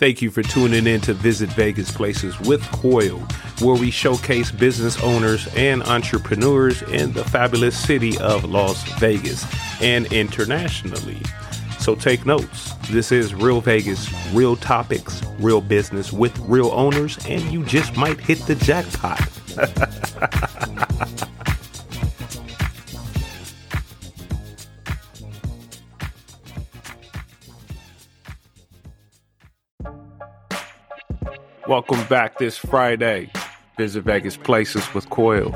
Thank you for tuning in to Visit Vegas Places with Coyal, where we showcase business owners and entrepreneurs in the fabulous city of Las Vegas and internationally. So take notes. This is Real Vegas, real topics, real business with real owners, and you just might hit the jackpot. Welcome back this Friday. Visit Vegas Places with Coyal.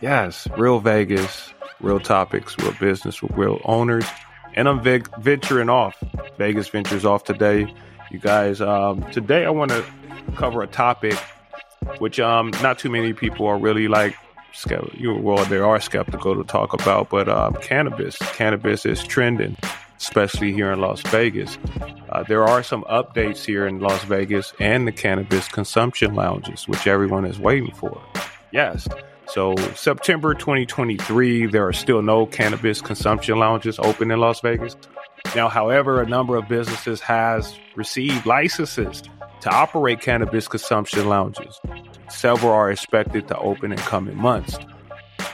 Yes, real Vegas, real topics, real business with real owners. And I'm venturing off. Vegas ventures off today. You guys, um, today I want to cover a topic which um, not too many people are really like you well they are skeptical to talk about but um, cannabis cannabis is trending especially here in las vegas uh, there are some updates here in las vegas and the cannabis consumption lounges which everyone is waiting for yes so september 2023 there are still no cannabis consumption lounges open in las vegas now however a number of businesses has received licenses to operate cannabis consumption lounges. Several are expected to open in coming months.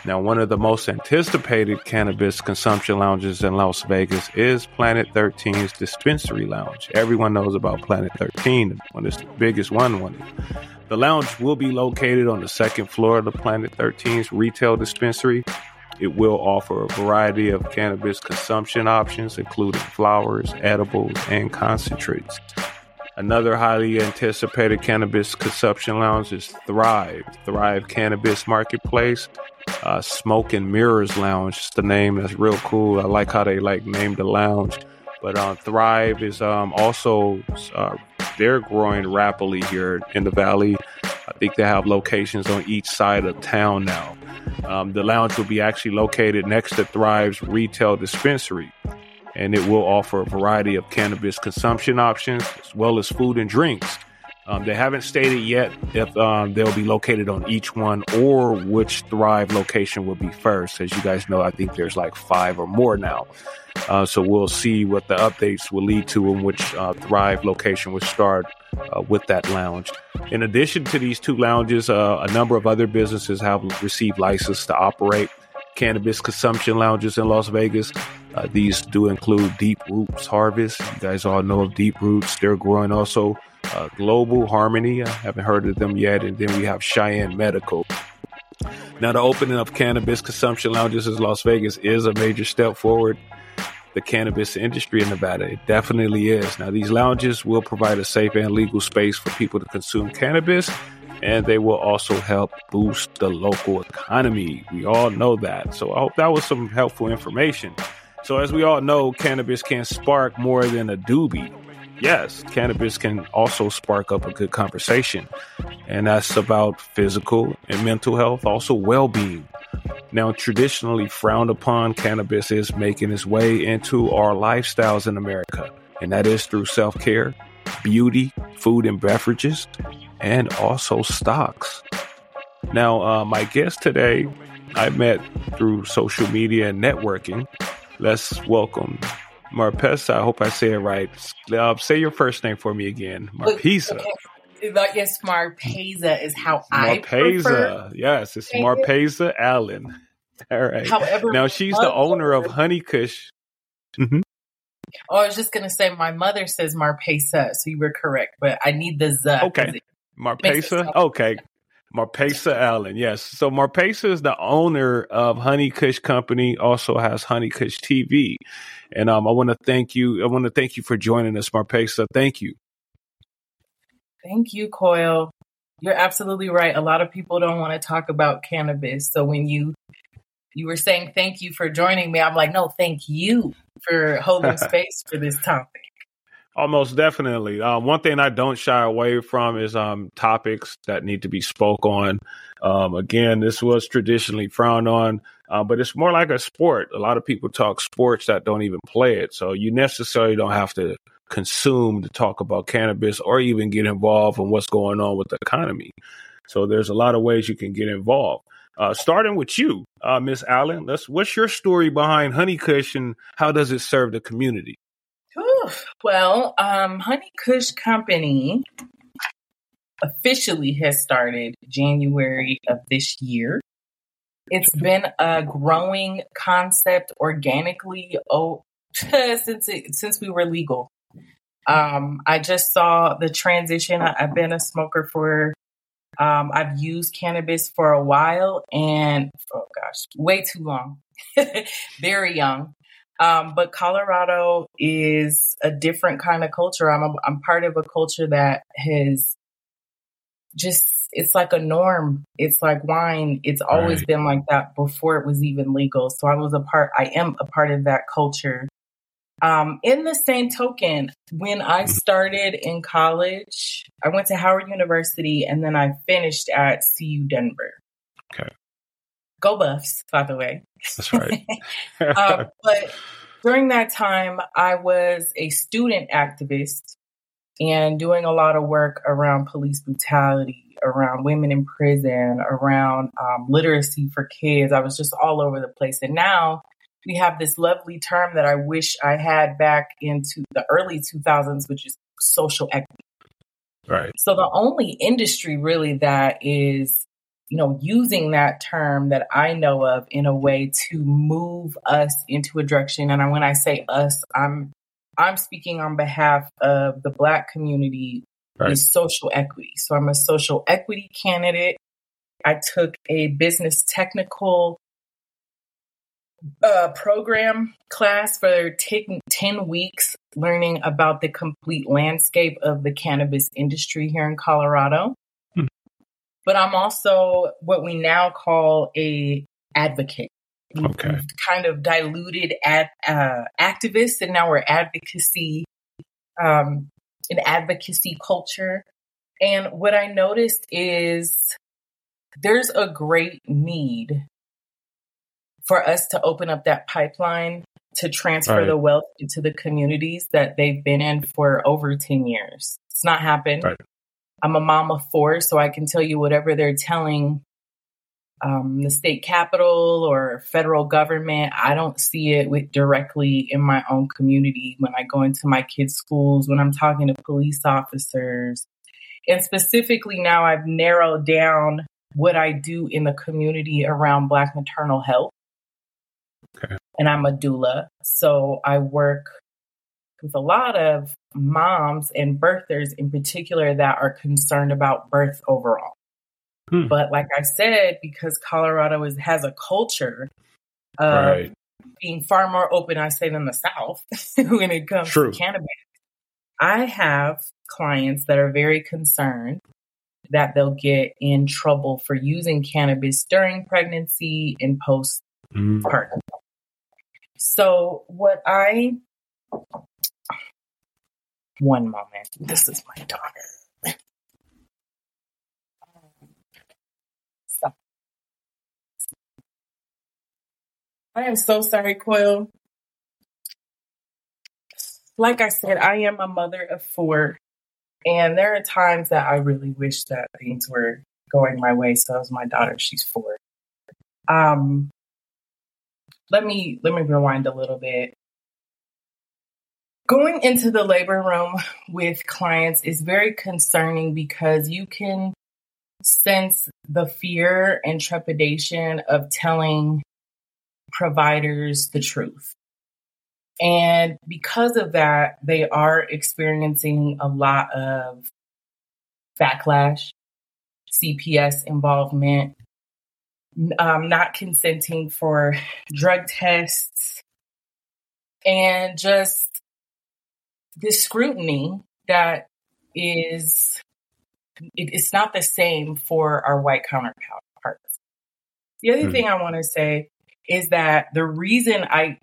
Now, one of the most anticipated cannabis consumption lounges in Las Vegas is Planet 13's Dispensary Lounge. Everyone knows about Planet 13, one of the biggest one. one. The lounge will be located on the second floor of the Planet 13's retail dispensary. It will offer a variety of cannabis consumption options, including flowers, edibles, and concentrates. Another highly anticipated cannabis consumption lounge is Thrive, Thrive Cannabis Marketplace. Uh, Smoke and Mirrors Lounge. the name that's real cool. I like how they like named the lounge. But uh, Thrive is um, also uh, they're growing rapidly here in the valley. I think they have locations on each side of town now. Um, the lounge will be actually located next to Thrive's retail dispensary and it will offer a variety of cannabis consumption options as well as food and drinks. Um, they haven't stated yet if um, they'll be located on each one or which Thrive location will be first. As you guys know, I think there's like five or more now. Uh, so we'll see what the updates will lead to and which uh, Thrive location will start uh, with that lounge. In addition to these two lounges, uh, a number of other businesses have received license to operate cannabis consumption lounges in Las Vegas. Uh, these do include Deep Roots Harvest. You guys all know of Deep Roots. They're growing also uh, Global Harmony. I haven't heard of them yet. And then we have Cheyenne Medical. Now, the opening of cannabis consumption lounges in Las Vegas is a major step forward. The cannabis industry in Nevada. It definitely is. Now, these lounges will provide a safe and legal space for people to consume cannabis and they will also help boost the local economy. We all know that. So I hope that was some helpful information. So, as we all know, cannabis can spark more than a doobie. Yes, cannabis can also spark up a good conversation, and that's about physical and mental health, also well being. Now, traditionally frowned upon, cannabis is making its way into our lifestyles in America, and that is through self care, beauty, food and beverages, and also stocks. Now, uh, my guest today, I met through social media and networking. Let's welcome Marpessa. I hope I say it right. Uh, say your first name for me again. Marpessa. Okay. Yes, Marpessa is how I prefer. Yes, it's Marpessa Allen. All right. However, now she's the owner of Honey Kush. Mm-hmm. Oh, I was just gonna say my mother says Marpessa, so you were correct, but I need the Z. Okay. Marpessa? Okay. Marpessa Allen, yes. So Marpessa is the owner of Honey Kush Company, also has Honey Kush TV. And um, I want to thank you. I want to thank you for joining us, Marpessa. Thank you. Thank you, Coyal. You're absolutely right. A lot of people don't want to talk about cannabis. So when you you were saying thank you for joining me, I'm like, no, thank you for holding space for this topic. Almost definitely. Um, one thing I don't shy away from is um, topics that need to be spoke on. Um, again, this was traditionally frowned on, uh, but it's more like a sport. A lot of people talk sports that don't even play it, so you necessarily don't have to consume to talk about cannabis or even get involved in what's going on with the economy. So there's a lot of ways you can get involved. Uh, starting with you, uh, Miss Allen, let's. What's your story behind Honey Kush and how does it serve the community? Well, um, Honey Kush Company officially has started January of this year. It's been a growing concept organically oh, since it, since we were legal. Um, I just saw the transition. I, have been a smoker for, um, I've used cannabis for a while and, oh gosh, way too long, very young. Um, but Colorado is a different kind of culture. I'm, a, I'm part of a culture that has just, it's like a norm. It's like wine. It's always right. been like that before it was even legal. So I was a part, I am a part of that culture. Um, in the same token, when I started in college, I went to Howard University and then I finished at CU Denver. Go Buffs, by the way. That's right. um, but during that time, I was a student activist and doing a lot of work around police brutality, around women in prison, around um, literacy for kids. I was just all over the place. And now we have this lovely term that I wish I had back into the early 2000s, which is social equity. Right. So the only industry really that is, you know, using that term that I know of in a way to move us into a direction. And when I say us, I'm I'm speaking on behalf of the Black community right. is social equity. So I'm a social equity candidate. I took a business technical uh, program class for taking 10 weeks learning about the complete landscape of the cannabis industry here in Colorado. But I'm also what we now call a advocate. Okay. We've kind of diluted ad, uh, activists and now we're advocacy, um, an advocacy culture. And what I noticed is there's a great need for us to open up that pipeline to transfer right. the wealth into the communities that they've been in for over 10 years. It's not happened. Right. I'm a mom of four, so I can tell you whatever they're telling um, the state capital or federal government. I don't see it with directly in my own community when I go into my kids' schools, when I'm talking to police officers. And specifically now I've narrowed down what I do in the community around Black maternal health. Okay. And I'm a doula. So I work with a lot of moms and birthers in particular that are concerned about birth overall. Hmm. But like I said, because Colorado is, has a culture of right. being far more open, I say, than the South when it comes True. to cannabis, I have clients that are very concerned that they'll get in trouble for using cannabis during pregnancy and postpartum. Mm. So what I one moment. This is my daughter. Stop. I am so sorry, Coyal. Like I said, I am a mother of four, and there are times that I really wish that things were going my way. So as my daughter, she's four. Um, let me let me rewind a little bit. Going into the labor room with clients is very concerning because you can sense the fear and trepidation of telling providers the truth. And because of that, they are experiencing a lot of backlash, CPS involvement, um, not consenting for drug tests, and just the scrutiny that is it, it's not the same for our white counterparts. The other mm. thing I want to say is that the reason I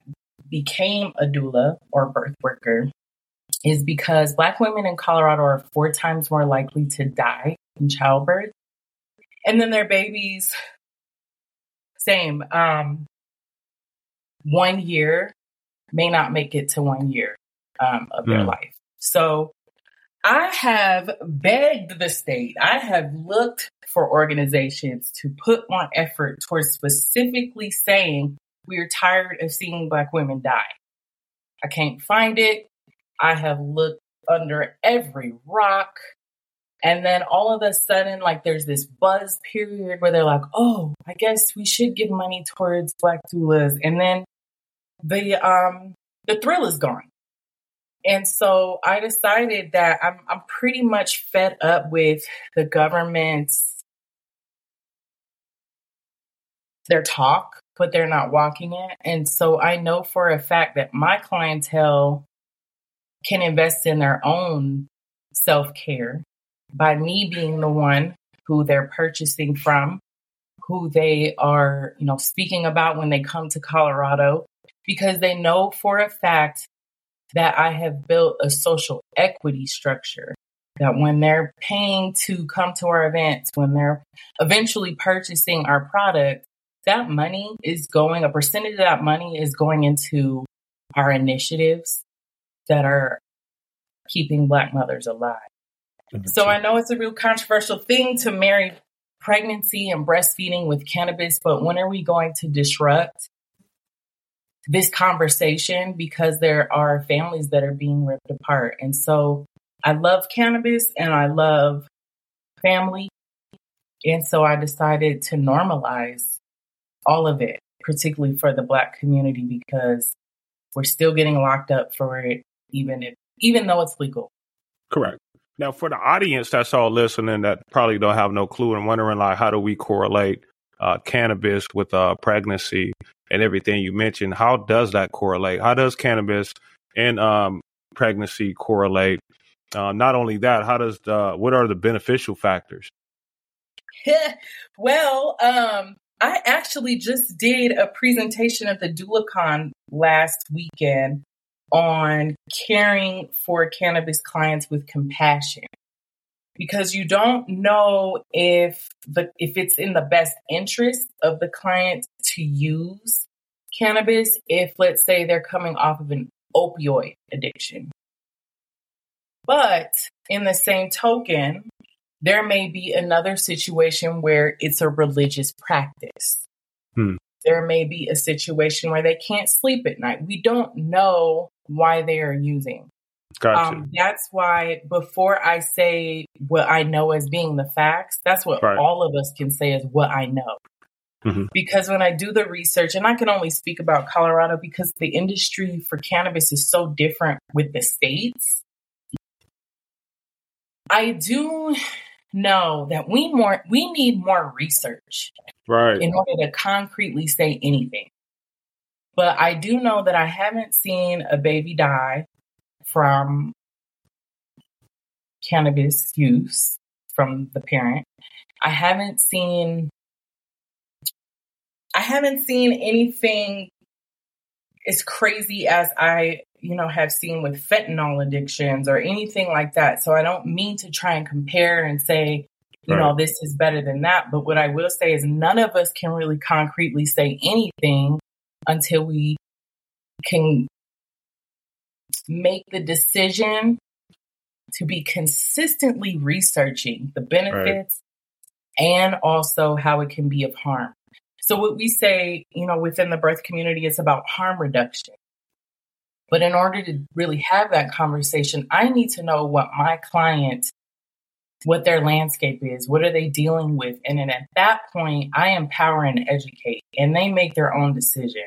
became a doula or birth worker is because Black women in Colorado are four times more likely to die in childbirth. And then their babies same. Um, one year may not make it to one year um, of their hmm. life. So I have begged the state, I have looked for organizations to put more effort towards specifically saying we are tired of seeing Black women die. I can't find it. I have looked under every rock. And then all of a sudden, like there's this buzz period where they're like, oh, I guess we should give money towards black doulas. And then the um the thrill is gone. And so I decided that I'm I'm pretty much fed up with the government's their talk, but they're not walking it. And so I know for a fact that my clientele can invest in their own self care by me being the one who they're purchasing from, who they are, you know, speaking about when they come to Colorado, because they know for a fact that I have built a social equity structure. That when they're paying to come to our events, when they're eventually purchasing our product, that money is going, a percentage of that money is going into our initiatives that are keeping Black mothers alive. So I know it's a real controversial thing to marry pregnancy and breastfeeding with cannabis, but when are we going to disrupt this conversation because there are families that are being ripped apart? And so I love cannabis and I love family. And so I decided to normalize all of it, particularly for the Black community, because we're still getting locked up for it, even if even though it's legal. Correct. Now, for the audience that's all listening that probably don't have no clue and wondering like, how do we correlate uh, cannabis with uh, pregnancy and everything you mentioned? How does that correlate? How does cannabis and um, pregnancy correlate? Uh, not only that, how does the, what are the beneficial factors? well, um, I actually just did a presentation at the DoulaCon last weekend on caring for cannabis clients with compassion because you don't know if the if it's in the best interest of the client to use cannabis if let's say they're coming off of an opioid addiction but in the same token there may be another situation where it's a religious practice hmm. there may be a situation where they can't sleep at night we don't know why they are using. Gotcha. Um, that's why before I say what I know as being the facts, that's what right. all of us can say is what I know. Mm-hmm. Because when I do the research, and I can only speak about Colorado because the industry for cannabis is so different with the states. I do know that we more we need more research right in order to concretely say anything but I do know that I haven't seen a baby die from cannabis use from the parent. I haven't seen I haven't seen anything as crazy as I, you know, have seen with fentanyl addictions or anything like that. So I don't mean to try and compare and say, you right. know, this is better than that. But what I will say is none of us can really concretely say anything until we can make the decision to be consistently researching the benefits right. and also how it can be of harm. So what we say, you know, within the birth community is about harm reduction. But in order to really have that conversation, I need to know what my client what their landscape is, what are they dealing with? And then at that point, I empower and educate, and they make their own decision.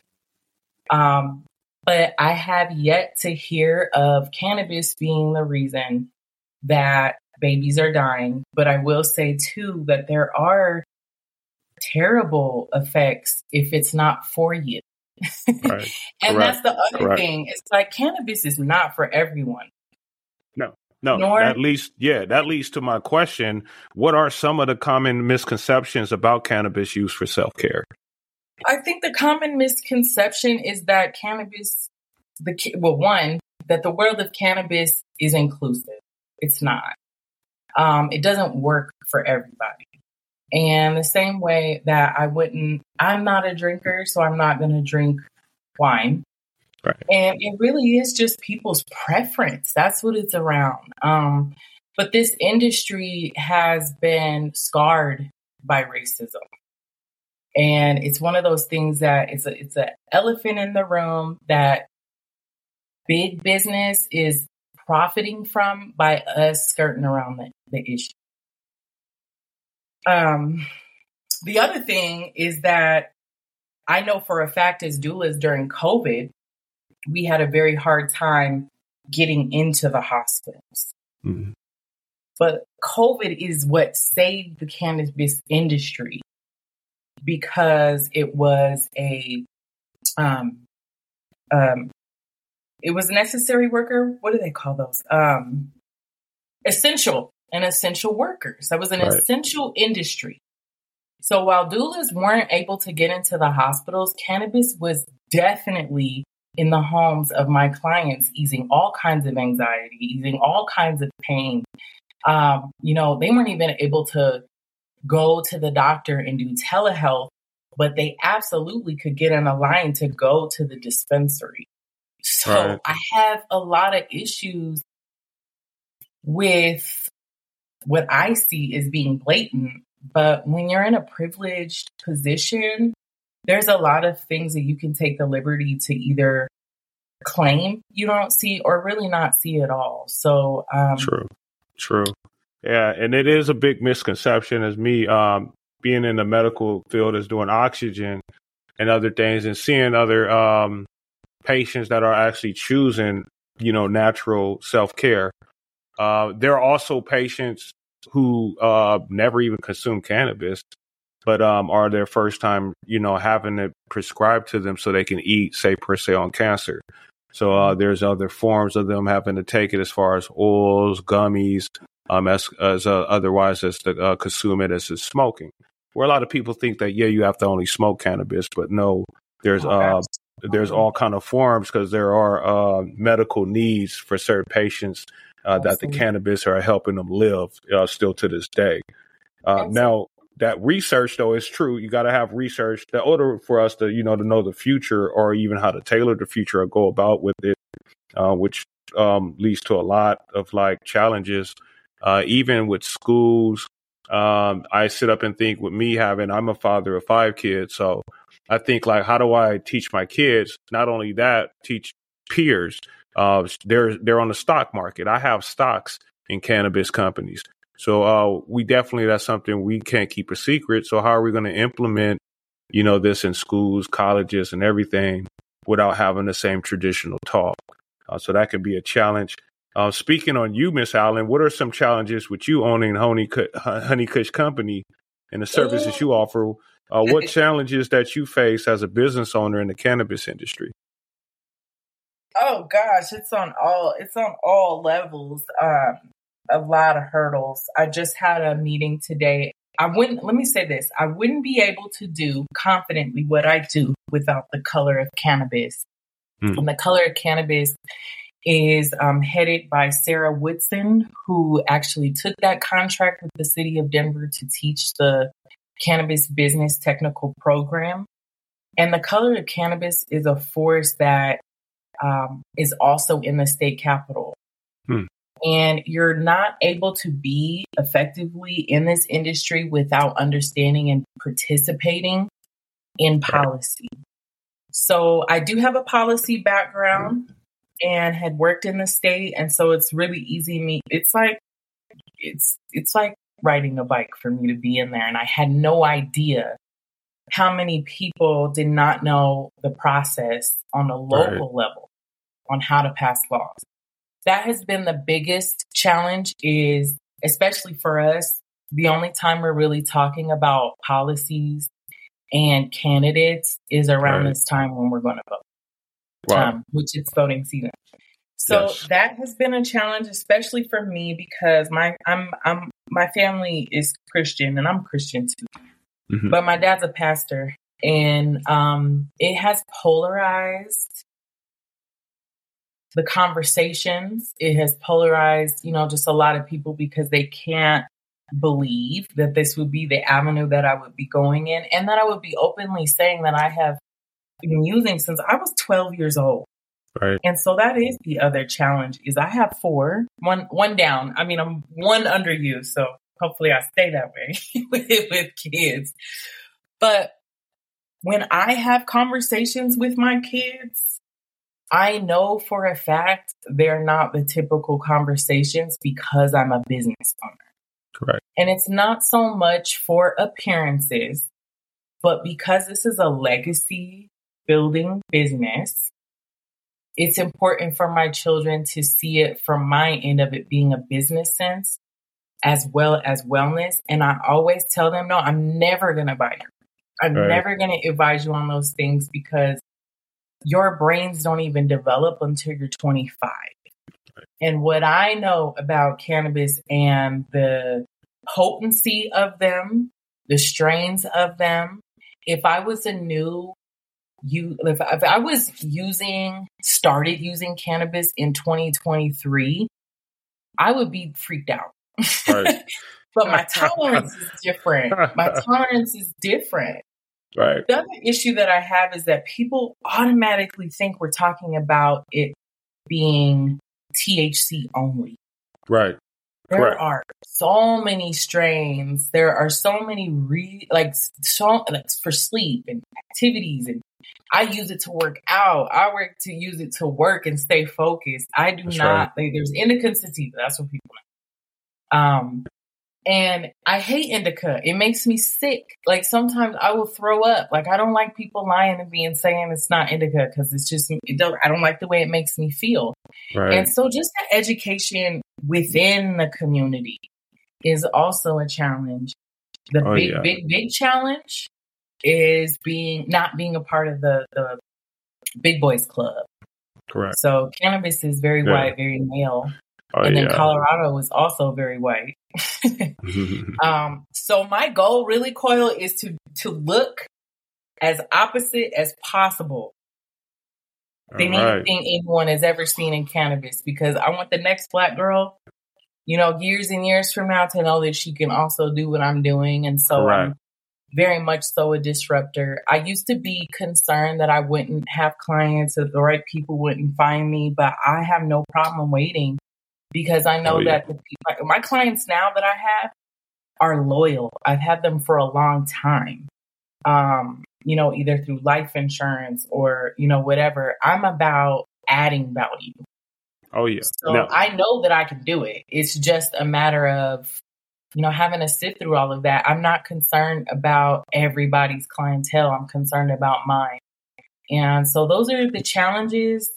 Um, but I have yet to hear of cannabis being the reason that babies are dying. But I will say too that there are terrible effects if it's not for you. Right. and Correct. that's the other Correct. thing. It's like cannabis is not for everyone. No. No, Nor- that leads yeah, that leads to my question. What are some of the common misconceptions about cannabis use for self care? I think the common misconception is that cannabis, the well, one that the world of cannabis is inclusive. It's not. Um, it doesn't work for everybody. And the same way that I wouldn't, I'm not a drinker, so I'm not going to drink wine. Right. And it really is just people's preference. That's what it's around. Um, but this industry has been scarred by racism. And it's one of those things that it's a, it's an elephant in the room that big business is profiting from by us skirting around the, the issue. Um, the other thing is that I know for a fact as doulas during COVID, we had a very hard time getting into the hospitals. Mm-hmm. But COVID is what saved the cannabis industry because it was a um, um, it was a necessary worker. What do they call those? Um, essential and essential workers. That was an right. essential industry. So while doulas weren't able to get into the hospitals, cannabis was definitely in the homes of my clients, easing all kinds of anxiety, easing all kinds of pain. Um, you know, they weren't even able to go to the doctor and do telehealth, but they absolutely could get in a line to go to the dispensary. So right. I have a lot of issues with what I see as being blatant. But when you're in a privileged position, there's a lot of things that you can take the liberty to either claim you don't see or really not see at all. So, um, true, true. Yeah. And it is a big misconception as me, um, being in the medical field is doing oxygen and other things and seeing other, um, patients that are actually choosing, you know, natural self care. Uh, there are also patients who uh, never even consume cannabis, but um, are their first time, you know, having it prescribed to them so they can eat, say, per se, on cancer. So uh, there's other forms of them having to take it as far as oils, gummies, um, as, as uh, otherwise as to uh, consume it as is smoking. Where a lot of people think that yeah, you have to only smoke cannabis, but no, there's uh, there's all kind of forms because there are uh, medical needs for certain patients uh, that the cannabis are helping them live uh, still to this day. Uh, now that research though is true. You got to have research in order for us to you know to know the future or even how to tailor the future or go about with it, uh, which um, leads to a lot of like challenges. Uh, even with schools, um, I sit up and think with me having, I'm a father of five kids. So I think like, how do I teach my kids? Not only that, teach peers. Uh, they're they're on the stock market. I have stocks in cannabis companies. So uh, we definitely that's something we can't keep a secret. So how are we going to implement, you know, this in schools, colleges, and everything without having the same traditional talk? Uh, so that can be a challenge. Uh, speaking on you, Miss Allen, what are some challenges with you owning Honey Honey Kush Company and the services you offer? Uh, what challenges that you face as a business owner in the cannabis industry? Oh gosh, it's on all it's on all levels. Um, a lot of hurdles. I just had a meeting today. I wouldn't let me say this. I wouldn't be able to do confidently what I do without the color of cannabis. Mm. And the color of cannabis is um, headed by Sarah Woodson, who actually took that contract with the city of Denver to teach the cannabis business technical program. And the color of cannabis is a force that um, is also in the state capital. Hmm. And you're not able to be effectively in this industry without understanding and participating in policy. So I do have a policy background and had worked in the state. And so it's really easy me. It's like, it's, it's like riding a bike for me to be in there. And I had no idea how many people did not know the process on a local right. level on how to pass laws. That has been the biggest challenge is especially for us, the only time we're really talking about policies and candidates is around right. this time when we're going to vote, wow. um, which is voting season. So yes. that has been a challenge, especially for me because my I'm I'm my family is Christian and I'm Christian too, mm-hmm. but my dad's a pastor, and um, it has polarized the conversations. It has polarized, you know, just a lot of people because they can't believe that this would be the avenue that I would be going in and that I would be openly saying that I have been using since I was 12 years old. Right. And so that is the other challenge is I have four, one one down. I mean, I'm one under you, so hopefully I stay that way with, with kids. But when I have conversations with my kids, I know for a fact they're not the typical conversations because I'm a business owner. Correct. And it's not so much for appearances, but because this is a legacy building business, it's important for my children to see it from my end of it being a business sense as well as wellness. And I always tell them, no, I'm never going to buy you. I'm right. never going to advise you on those things because your brains don't even develop until you're 25. And what I know about cannabis and the potency of them, the strains of them, if I was a new you if, if I was using started using cannabis in 2023, I would be freaked out. Right. but my tolerance is different. My tolerance is different. Right. The other issue that I have is that people automatically think we're talking about it being THC only. Right. There Correct. are so many strains. There are so many re like so like for sleep and activities and I use it to work out. I work to use it to work and stay focused. I do that's not right. like there's indica sativa. That's what people know. Um and I hate indica. It makes me sick. Like sometimes I will throw up. Like I don't like people lying to me and saying it's not indica because it's just it don't I don't like the way it makes me feel. Right. And so just the education within the community is also a challenge. The oh, big, yeah. big, big challenge is being not being a part of the the big boys club. Correct. So cannabis is very yeah. white, very male. Oh, and then yeah. Colorado is also very white. um, so my goal really, Coyal, is to to look as opposite as possible than right. anything anyone has ever seen in cannabis because I want the next black girl, you know, years and years from now to know that she can also do what I'm doing. And so Correct. I'm very much so a disruptor. I used to be concerned that I wouldn't have clients, that the right people wouldn't find me, but I have no problem waiting because I know oh, yeah. that people, my clients now that I have are loyal. I've had them for a long time. Um, you know, either through life insurance or, you know, whatever. I'm about adding value. Oh yeah. So no. I know that I can do it. It's just a matter of, you know, having to sit through all of that. I'm not concerned about everybody's clientele. I'm concerned about mine. And so those are the challenges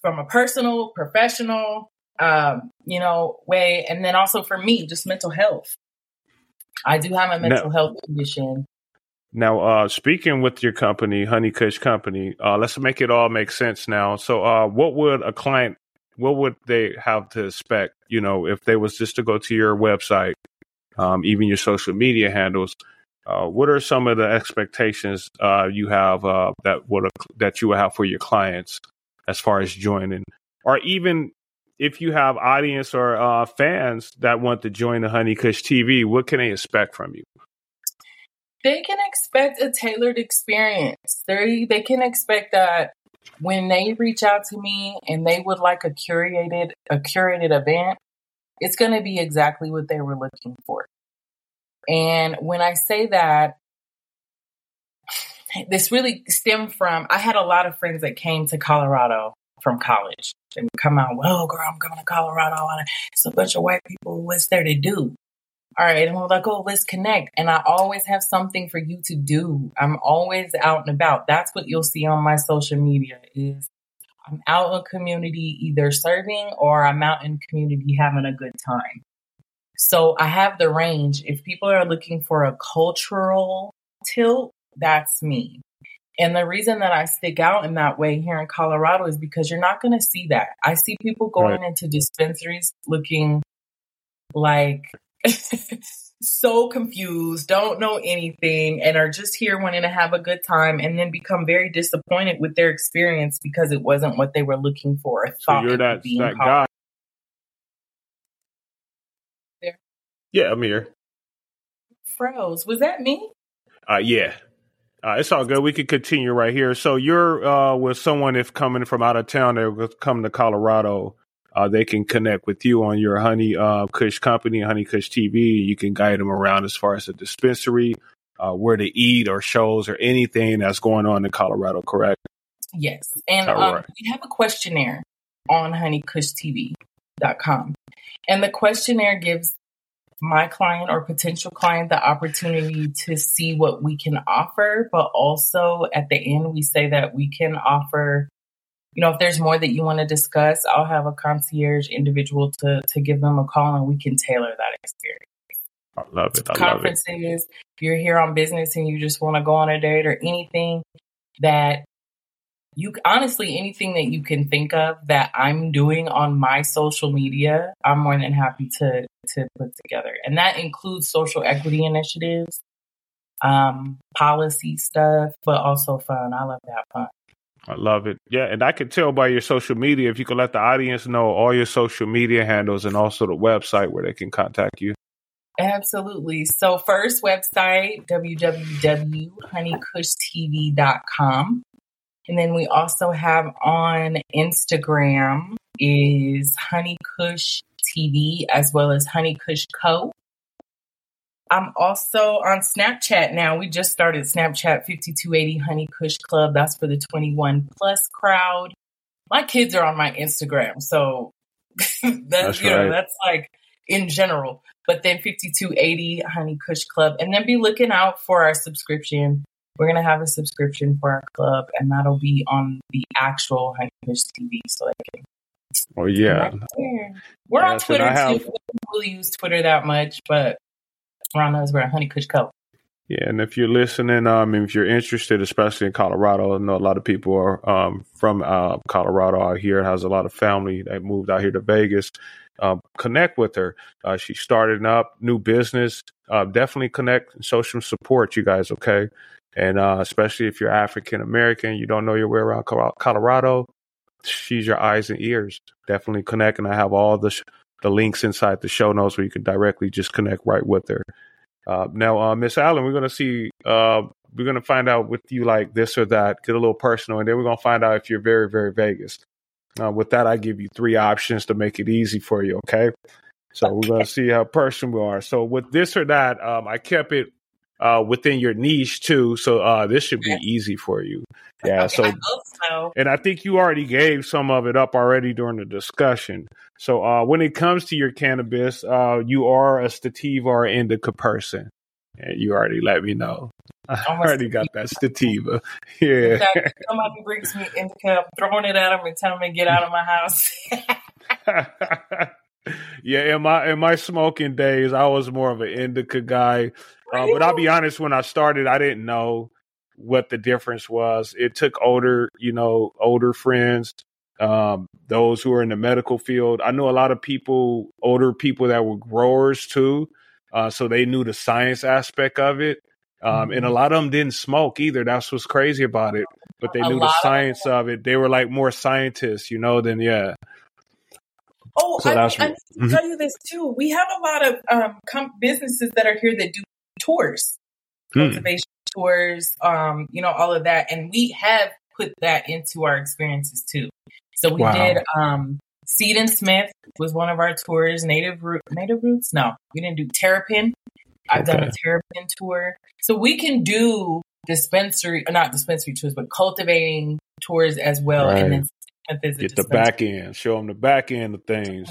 from a personal, professional, um, you know, way. And then also for me, just mental health. I do have a mental now, health condition. Now, uh, speaking with your company, Honey Kush Company, uh, let's make it all make sense now. So, uh, what would a client, what would they have to expect? You know, if they was just to go to your website, um, even your social media handles, uh, what are some of the expectations uh, you have uh, that would that you would have for your clients as far as joining, or even if you have audience or uh, fans that want to join the Honey Kush TV, what can they expect from you? They can expect a tailored experience. They they can expect that when they reach out to me and they would like a curated a curated event, it's going to be exactly what they were looking for. And when I say that, this really stemmed from I had a lot of friends that came to Colorado from college and come out, well, girl, I'm coming to Colorado it's a bunch of white people. What's there to do? All right. And we're like, oh, let's connect. And I always have something for you to do. I'm always out and about. That's what you'll see on my social media is I'm out in community either serving or I'm out in community having a good time. So I have the range. If people are looking for a cultural tilt, that's me. And the reason that I stick out in that way here in Colorado is because you're not going to see that. I see people going right. into dispensaries looking like so confused, don't know anything, and are just here wanting to have a good time and then become very disappointed with their experience because it wasn't what they were looking for or thought so you're that, that guy. There. Yeah, I'm here. Froze. Was that me? Uh, yeah. Uh, it's all good. We could continue right here. So you're uh, with someone if coming from out of town, they're coming to Colorado. Uh, they can connect with you on your Honey uh, Kush company, Honey Kush TV. You can guide them around as far as the dispensary, uh, where to eat or shows or anything that's going on in Colorado. Correct? Yes. And um, right. we have a questionnaire on honeykushtv.com. And the questionnaire gives my client or potential client the opportunity to see what we can offer, but also at the end, we say that we can offer. You know, if there's more that you want to discuss, I'll have a concierge individual to to give them a call, and we can tailor that experience. I love it. I Conferences, love it. if you're here on business and you just want to go on a date or anything that you honestly anything that you can think of that I'm doing on my social media, I'm more than happy to to put together. And that includes social equity initiatives, um, policy stuff, but also fun. I love to have fun. I love it. Yeah, and I can tell by your social media if you can let the audience know all your social media handles and also the website where they can contact you. Absolutely. So first website www.honeykushtv.com. And then we also have on Instagram is Honeykush TV as well as Honeykush Co. I'm also on Snapchat now. We just started Snapchat 5280 Honeykush Club. That's for the 21 plus crowd. My kids are on my Instagram, so that's, that's you right. know that's like in general. But then 5280 Honeykush Club, and then be looking out for our subscription we're gonna have a subscription for our club, and that'll be on the actual Honeykush TV, so they can. Oh yeah, we're on Twitter have... too. We don't really use Twitter that much, but around us, we're at Honeykush Co. Yeah, and if you're listening, um, if you're interested, especially in Colorado, I know a lot of people are um, from uh, Colorado out here. Has a lot of family that moved out here to Vegas. Um, connect with her. Uh, she's starting up new business. Uh, definitely connect social support, you guys. Okay, and uh, especially if you're African American, you don't know your way around Colorado, she's your eyes and ears. Definitely connect. And I have all the, sh- the links inside the show notes where you can directly just connect right with her. Uh, now, uh, Miss Allen, we're going to see, uh, we're going to find out with you like this or that, get a little personal, and then we're going to find out if you're very, very Vegas. Uh, with that, I give you three options to make it easy for you. Okay. So we're going to see how personal we are. So with this or that, um, I kept it uh, within your niche too. So uh, this should be easy for you. Yeah. Okay, so, I so, and I think you already gave some of it up already during the discussion. So uh, when it comes to your cannabis, uh, you are a sativa or indica person. And you already let me know. I already got that sativa. Yeah. Fact, somebody brings me indica, I'm throwing it at them and telling them to get out of my house. yeah, in my in my smoking days, I was more of an indica guy. Uh, but I'll be honest, when I started, I didn't know what the difference was. It took older, you know, older friends, um, those who are in the medical field. I know a lot of people, older people that were growers too. Uh, so they knew the science aspect of it. Um, and a mm-hmm. lot of them didn't smoke either. That's what's crazy about it. But they knew the science of, of it. They were like more scientists, you know, than yeah. Oh, so I, I, I mm-hmm. tell you this too. We have a lot of um, com- businesses that are here that do tours, hmm. cultivation tours, um, you know, all of that. And we have put that into our experiences too. So we wow. did um Seed and Smith was one of our tours. Native root, native roots? No, we didn't do terrapin. I've okay. done a terrapin tour. So we can do dispensary, not dispensary tours, but cultivating tours as well. Right. And then get the back end, show them the back end of things.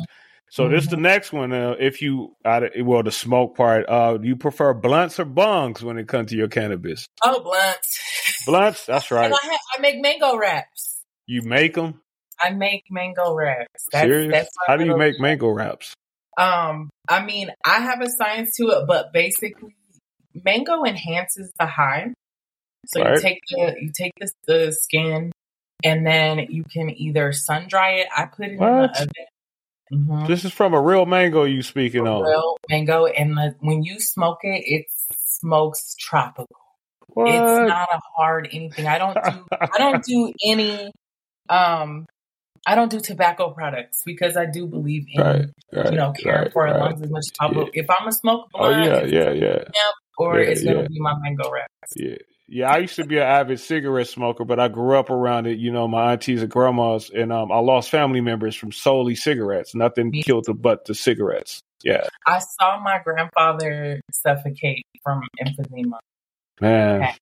So mm-hmm. this is the next one. Uh, if you, well, the smoke part, uh, do you prefer blunts or bongs when it comes to your cannabis? Oh, blunts. Blunts, that's right. I, have, I, make mango wraps. You make them? I make mango wraps. That's, Serious? That's How do you make mango wraps? Um, I mean, I have a science to it, but basically, mango enhances the high. So right. you take the you take the, the skin, and then you can either sun dry it. I put it what? in the oven Mm-hmm. This is from a real mango you speaking of. Real mango, and the, when you smoke it, it smokes tropical. What? It's not a hard anything. I don't do. I don't do any. Um, I don't do tobacco products because I do believe in right, right, you know caring right, for our lungs as much as possible. Yeah. If I'm a smoke oh yeah, yeah, yeah, or yeah, it's gonna be my mango wraps. Yeah, yeah, I used to be an avid cigarette smoker, but I grew up around it. You know, my aunties and grandmas, and um, I lost family members from solely cigarettes. Nothing Me killed them but the cigarettes. Yeah, I saw my grandfather suffocate from emphysema. Man,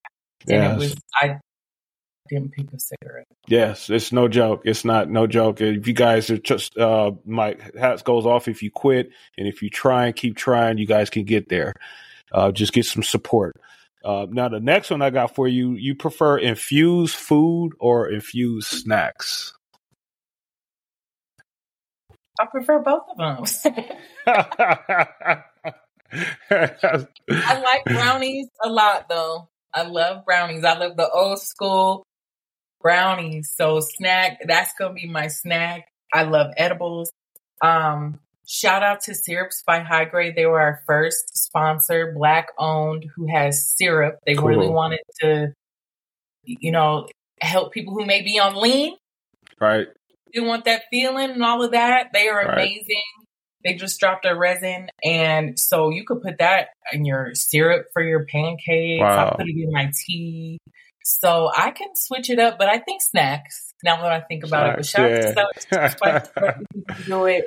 yeah, it was I. didn't pick a cigarette. Yes, it's no joke. It's not no joke. If you guys are just uh my hats goes off if you quit and if you try and keep trying, you guys can get there. Uh just get some support. Uh now the next one I got for you, you prefer infused food or infused snacks? I prefer both of them. I like brownies a lot though. I love brownies. I love the old school brownies. So snack, that's gonna be my snack. I love edibles. Um, shout out to Syrups by High Grade. They were our first sponsor, black owned, who has syrup. They cool. really wanted to, you know, help people who may be on lean. Right. You want that feeling and all of that. They are right. amazing. They just dropped a resin, and so you could put that in your syrup for your pancakes. Wow. I put it in my tea. So I can switch it up, but I think snacks. Now that I think about snacks, it, but shout yeah. out to High Grade do it.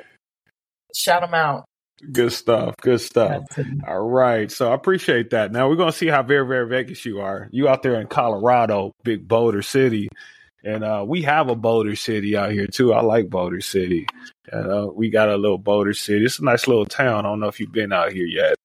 Shout them out. Good stuff. Good stuff. All right. So I appreciate that. Now we're gonna see how very, very Vegas you are. You out there in Colorado, big Boulder City. And uh, we have a Boulder City out here too. I like Boulder City. Uh, we got a little Boulder City. It's a nice little town. I don't know if you've been out here yet.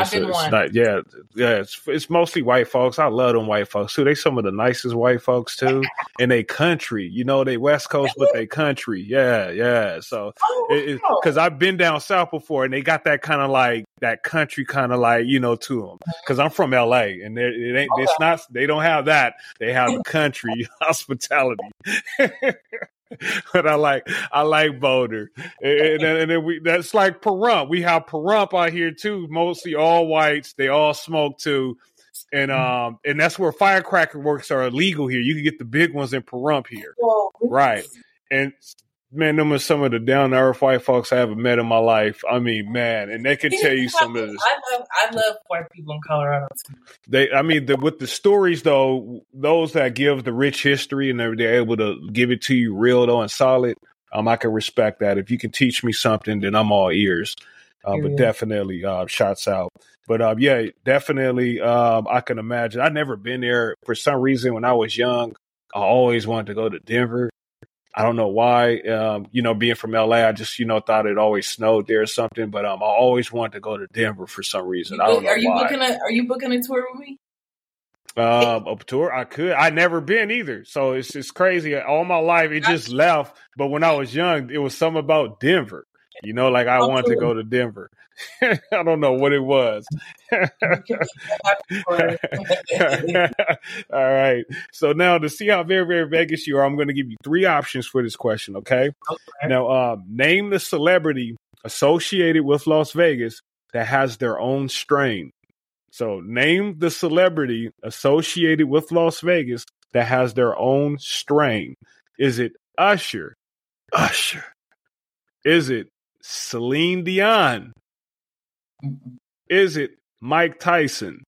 I've been one. Not, yeah, yeah. It's, it's mostly white folks. I love them white folks too. They some of the nicest white folks too. and they country, you know, they West Coast, but they country. Yeah, yeah. So, because oh, I've been down south before, and they got that kind of like that country kind of like you know to them. Because mm-hmm. I'm from LA, and it ain't. Okay. It's not. They don't have that. They have the country hospitality. but I like I like Boulder, and, and, then we that's like Pahrump. We have Pahrump out here too, mostly all whites. They all smoke too, and mm-hmm. um and that's where firecracker works are illegal here. You can get the big ones in Pahrump here, right? And man, them are some of the down to earth white folks I haven't met in my life. I mean, man, and they can tell you some of this. I love, I love white people in Colorado too. They, I mean, the, with the stories though, those that give the rich history and they're, they're able to give it to you real though and solid. Um, I can respect that. If you can teach me something, then I'm all ears. Uh, but definitely, uh, shots out. But uh, yeah, definitely, um, I can imagine. I've never been there for some reason. When I was young, I always wanted to go to Denver. I don't know why. Um, you know, being from LA, I just you know thought it always snowed there or something. But um, I always wanted to go to Denver for some reason. I don't know are you why. booking a Are you booking a tour with me? Um, a tour I could. I never been either, so it's just crazy. All my life, it just left. But when I was young, it was something about Denver. You know, like I wanted to go to Denver. I don't know what it was. All right. So now to see how very, very Vegas you are, I'm going to give you three options for this question. Okay. okay. Now, uh, name the celebrity associated with Las Vegas that has their own strain. So name the celebrity associated with Las Vegas that has their own strain. Is it Usher? Usher. Is it Celine Dion? Is it Mike Tyson?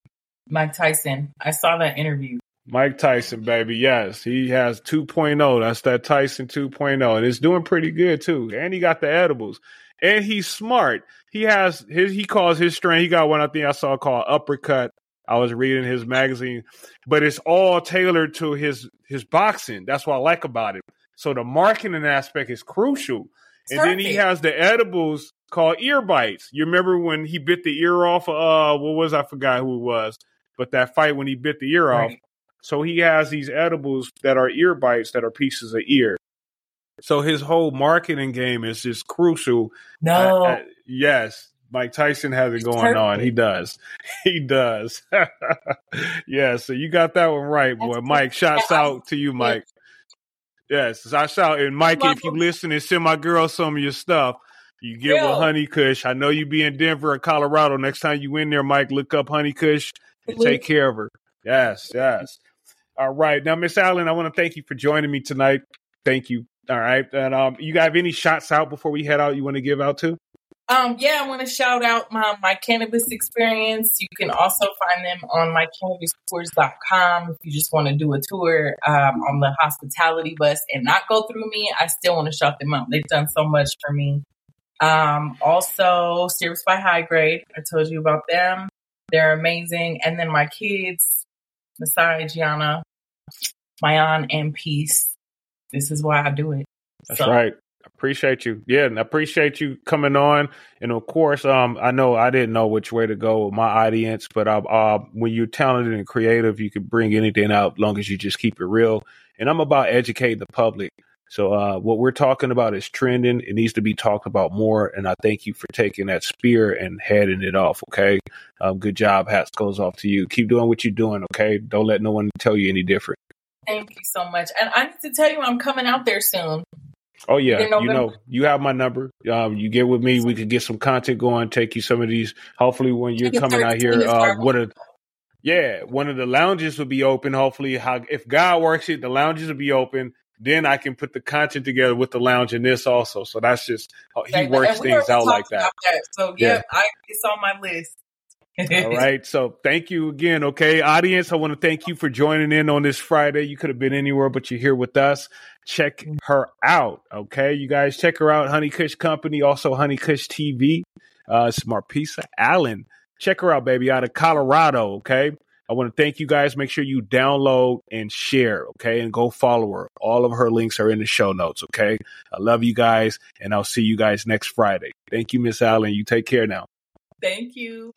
Mike Tyson. I saw that interview. Mike Tyson, baby. Yes, he has 2.0. That's that Tyson 2.0. And it's doing pretty good too. And he got the edibles. And he's smart. He has his he calls his strain. He got one I think I saw called Uppercut. I was reading his magazine, but it's all tailored to his his boxing. That's what I like about it. So the marketing aspect is crucial. and then he has the edibles called ear bites. You remember when he bit the ear off? Uh, what was I forgot who it was, but that fight when he bit the ear right. off. So he has these edibles that are ear bites that are pieces of ear. So his whole marketing game is just crucial. No, uh, uh, yes, Mike Tyson has it going on. He does. He does. yeah, so you got that one right, boy. That's Mike, shouts out to you, Mike. Yes, I shout and Mike, if you listen and send my girl some of your stuff. You get Real. with Honey Kush. I know you be in Denver or Colorado. Next time you in there, Mike, look up Honey Kush and take care of her. Yes, yes. All right. Now, Miss Allen, I want to thank you for joining me tonight. Thank you. All right. And um, you have any shots out before we head out you want to give out to? Um, yeah, I want to shout out my, my cannabis experience. You can also find them on mycannabistours.com if you just want to do a tour um, on the hospitality bus and not go through me. I still want to shout them out. They've done so much for me. Um, also, Syrups by High Grade. I told you about them. They're amazing. And then my kids, Masai, Gianna, Mayan and peace. This is why I do it. That's so. right. Appreciate you. Yeah, and I appreciate you coming on. And of course, um, I know I didn't know which way to go with my audience, but uh, uh, when you're talented and creative, you can bring anything out as long as you just keep it real. And I'm about educating the public. So uh, what we're talking about is trending. It needs to be talked about more. And I thank you for taking that spear and heading it off. Okay. Um, good job. Hats goes off to you. Keep doing what you're doing. Okay. Don't let no one tell you any different. Thank you so much. And I need to tell you, I'm coming out there soon. Oh yeah, you know, you have my number. Um, you get with me, we could get some content going. Take you some of these. Hopefully, when you're coming out here, uh, what a yeah, one of the lounges will be open. Hopefully, how if God works it, the lounges will be open. Then I can put the content together with the lounge and this also. So that's just how he works things out like that. that. So yeah, yeah. I, it's on my list. All right. So thank you again. Okay. Audience, I want to thank you for joining in on this Friday. You could have been anywhere, but you're here with us. Check her out. Okay. You guys check her out. Honey Kush Company, also Honey Kush TV. Uh, it's Marpessa Allen. Check her out, baby, out of Colorado. Okay. I want to thank you guys. Make sure you download and share, okay? And go follow her. All of her links are in the show notes, okay? I love you guys, and I'll see you guys next Friday. Thank you, Miss Allen. You take care now. Thank you.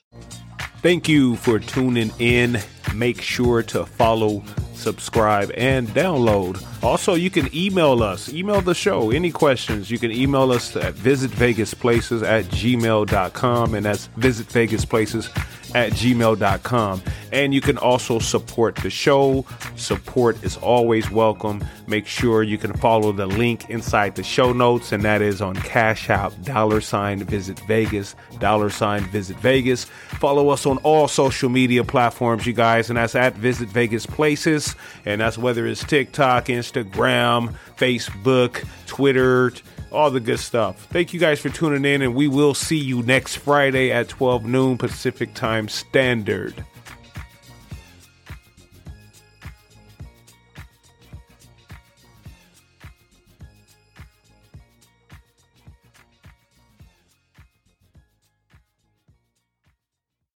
Thank you for tuning in. Make sure to follow, subscribe, and download. Also, you can email us, email the show. Any questions, you can email us at visitvegasplaces at gmail.com, and that's visitvegasplaces at gmail.com. And you can also support the show. Support is always welcome. Make sure you can follow the link inside the show notes, and that is on Cash App, dollar sign visit Vegas, dollar sign visit Vegas. Follow us on all social media platforms, you guys, and that's at Visit Vegas Places. And that's whether it's TikTok, Instagram, Facebook, Twitter all the good stuff. Thank you guys for tuning in, and we will see you next Friday at 12 noon Pacific Time Standard.